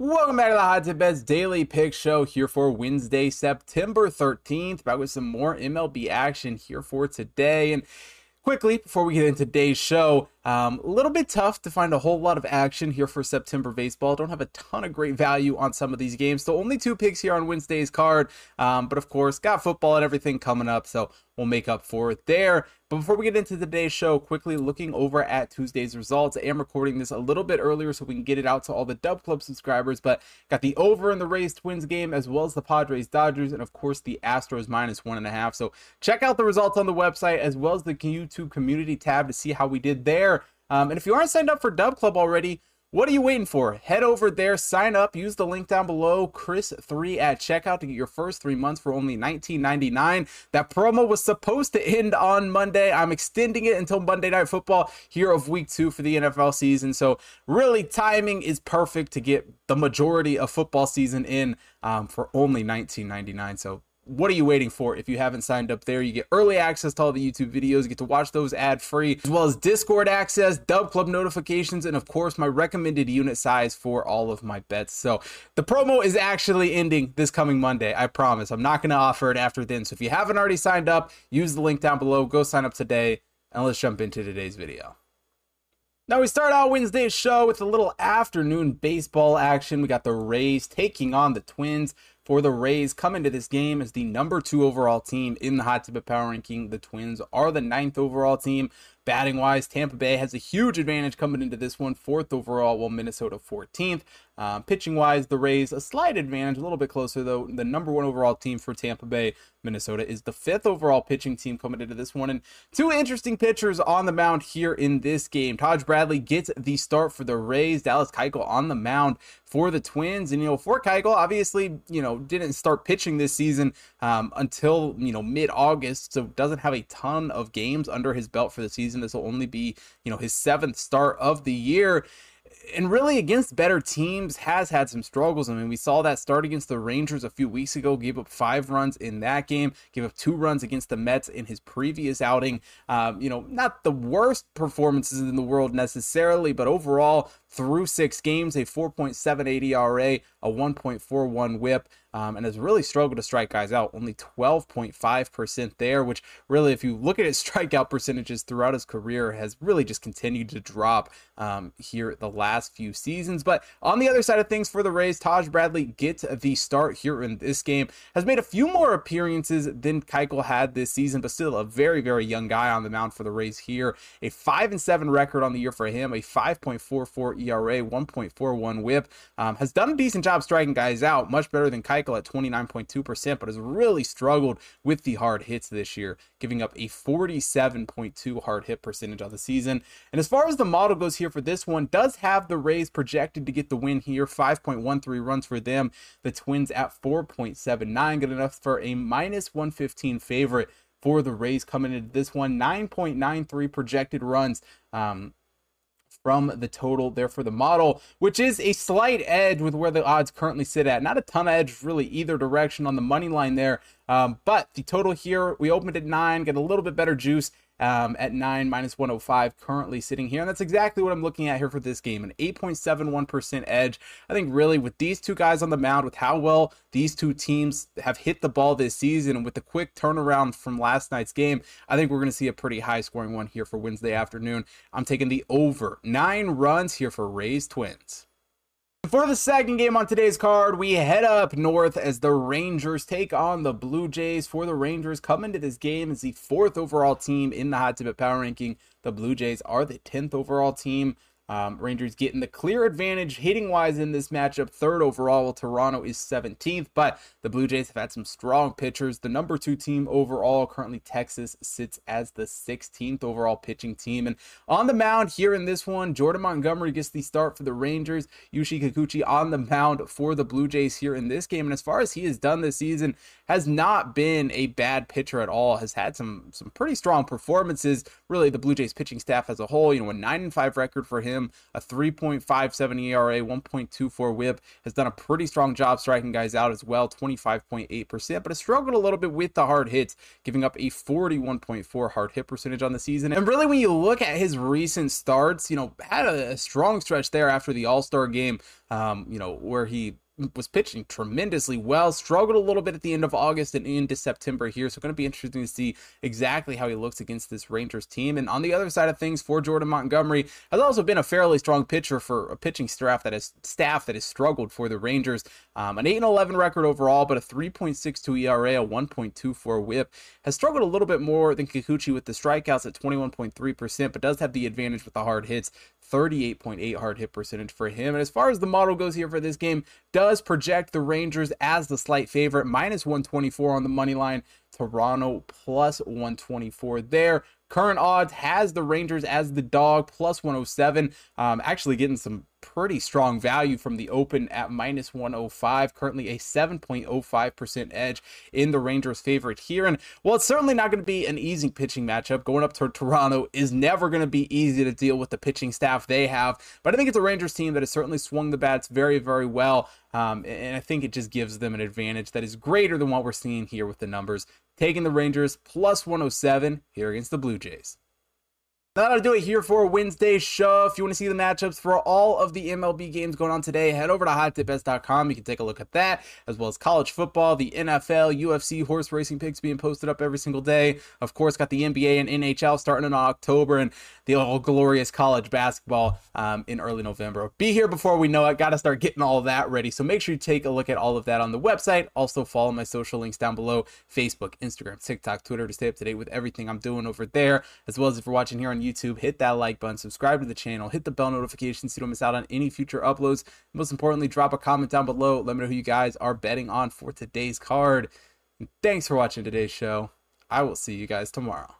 Welcome back to the Hot Tip Bets Daily Pick Show here for Wednesday, September 13th. Back with some more MLB action here for today. And quickly, before we get into today's show, um, a little bit tough to find a whole lot of action here for September baseball. Don't have a ton of great value on some of these games. So only two picks here on Wednesday's card. Um, but of course, got football and everything coming up. So we'll make up for it there. But before we get into today's show, quickly looking over at Tuesday's results. I am recording this a little bit earlier so we can get it out to all the Dub Club subscribers. But got the over in the Rays Twins game, as well as the Padres Dodgers, and of course the Astros minus one and a half. So check out the results on the website as well as the YouTube community tab to see how we did there. Um, and if you aren't signed up for Dub Club already, what are you waiting for? Head over there, sign up, use the link down below, Chris3 at checkout to get your first three months for only $19.99. That promo was supposed to end on Monday. I'm extending it until Monday Night Football here of week two for the NFL season. So, really, timing is perfect to get the majority of football season in um, for only $19.99. So, what are you waiting for? If you haven't signed up there, you get early access to all the YouTube videos, you get to watch those ad free, as well as Discord access, Dub Club notifications, and of course, my recommended unit size for all of my bets. So the promo is actually ending this coming Monday. I promise. I'm not going to offer it after then. So if you haven't already signed up, use the link down below. Go sign up today, and let's jump into today's video. Now we start out Wednesday's show with a little afternoon baseball action. We got the Rays taking on the Twins for the Rays come into this game as the number two overall team in the hot tip power ranking. The Twins are the ninth overall team. Batting wise, Tampa Bay has a huge advantage coming into this one, fourth overall, while Minnesota 14th. Um, pitching wise, the Rays a slight advantage, a little bit closer though. The number one overall team for Tampa Bay, Minnesota is the fifth overall pitching team coming into this one. And two interesting pitchers on the mound here in this game. Taj Bradley gets the start for the Rays. Dallas Keuchel on the mound for the Twins. And, you know, for Keuchel, obviously, you know, didn't start pitching this season um, until, you know, mid August. So doesn't have a ton of games under his belt for the season. This will only be, you know, his seventh start of the year and really against better teams has had some struggles. I mean, we saw that start against the Rangers a few weeks ago, gave up five runs in that game, gave up two runs against the Mets in his previous outing. Um, you know, not the worst performances in the world necessarily, but overall, through six games, a 4.78 ERA, a 1.41 whip um, and has really struggled to strike guys out. Only 12.5% there, which really, if you look at his strikeout percentages throughout his career, has really just continued to drop um, here the last few seasons. But on the other side of things for the Rays, Taj Bradley gets the start here in this game, has made a few more appearances than Keuchel had this season, but still a very, very young guy on the mound for the Rays here. A 5 and 7 record on the year for him, a 5.44 ERA, 1.41 whip. Um, has done a decent job striking guys out, much better than Keuchel at 29.2%, but has really struggled with the hard hits this year, giving up a 47.2 hard hit percentage on the season. And as far as the model goes here for this one, does have the Rays projected to get the win here, 5.13 runs for them. The Twins at 4.79, good enough for a minus 115 favorite for the Rays coming into this one. 9.93 projected runs. Um, from the total there for the model, which is a slight edge with where the odds currently sit at. Not a ton of edge really either direction on the money line there. Um, but the total here, we opened at nine, get a little bit better juice um, at 9 minus 105 currently sitting here. And that's exactly what I'm looking at here for this game an 8.71% edge. I think really with these two guys on the mound, with how well these two teams have hit the ball this season, and with the quick turnaround from last night's game, I think we're going to see a pretty high scoring one here for Wednesday afternoon. I'm taking the over nine runs here for Rays Twins. For the second game on today's card, we head up north as the Rangers take on the Blue Jays. For the Rangers, come into this game as the fourth overall team in the Hot Tip Power Ranking. The Blue Jays are the 10th overall team. Um, Rangers getting the clear advantage hitting wise in this matchup, third overall, while Toronto is 17th. But the Blue Jays have had some strong pitchers. The number two team overall, currently Texas, sits as the 16th overall pitching team. And on the mound here in this one, Jordan Montgomery gets the start for the Rangers. Yusei Kikuchi on the mound for the Blue Jays here in this game. And as far as he has done this season, has not been a bad pitcher at all. Has had some some pretty strong performances. Really, the Blue Jays pitching staff as a whole, you know, a nine and five record for him him. A 3.57 ERA, 1.24 whip. Has done a pretty strong job striking guys out as well, 25.8%, but has struggled a little bit with the hard hits, giving up a 41.4 hard hit percentage on the season. And really, when you look at his recent starts, you know, had a, a strong stretch there after the All Star game, um, you know, where he was pitching tremendously well, struggled a little bit at the end of August and into September here. So, going to be interesting to see exactly how he looks against this Rangers team. And on the other side of things, for Jordan Montgomery, has also been a fairly strong pitcher for a pitching staff that has staff that has struggled for the Rangers. Um, an 8 and 11 record overall, but a 3.62 ERA, a 1.24 WHIP. Has struggled a little bit more than Kikuchi with the strikeouts at 21.3%, but does have the advantage with the hard hits. 38.8 hard hit percentage for him. And as far as the model goes here for this game, does project the Rangers as the slight favorite, minus 124 on the money line. Toronto plus 124 there. Current odds has the Rangers as the dog plus 107. Um, actually getting some pretty strong value from the open at minus 105. Currently a 7.05% edge in the Rangers' favorite here. And well, it's certainly not going to be an easy pitching matchup. Going up to Toronto is never going to be easy to deal with the pitching staff they have. But I think it's a Rangers team that has certainly swung the bats very, very well. Um, and I think it just gives them an advantage that is greater than what we're seeing here with the numbers. Taking the Rangers plus 107 here against the Blue Jays. That'll do it here for Wednesday's show. If you want to see the matchups for all of the MLB games going on today, head over to hottipbets.com. You can take a look at that, as well as college football, the NFL, UFC, horse racing picks being posted up every single day. Of course, got the NBA and NHL starting in October, and the all glorious college basketball um, in early November. Be here before we know it. Got to start getting all that ready. So make sure you take a look at all of that on the website. Also, follow my social links down below Facebook, Instagram, TikTok, Twitter to stay up to date with everything I'm doing over there, as well as if you're watching here on YouTube YouTube, hit that like button, subscribe to the channel, hit the bell notification so you don't miss out on any future uploads. Most importantly, drop a comment down below. Let me know who you guys are betting on for today's card. And thanks for watching today's show. I will see you guys tomorrow.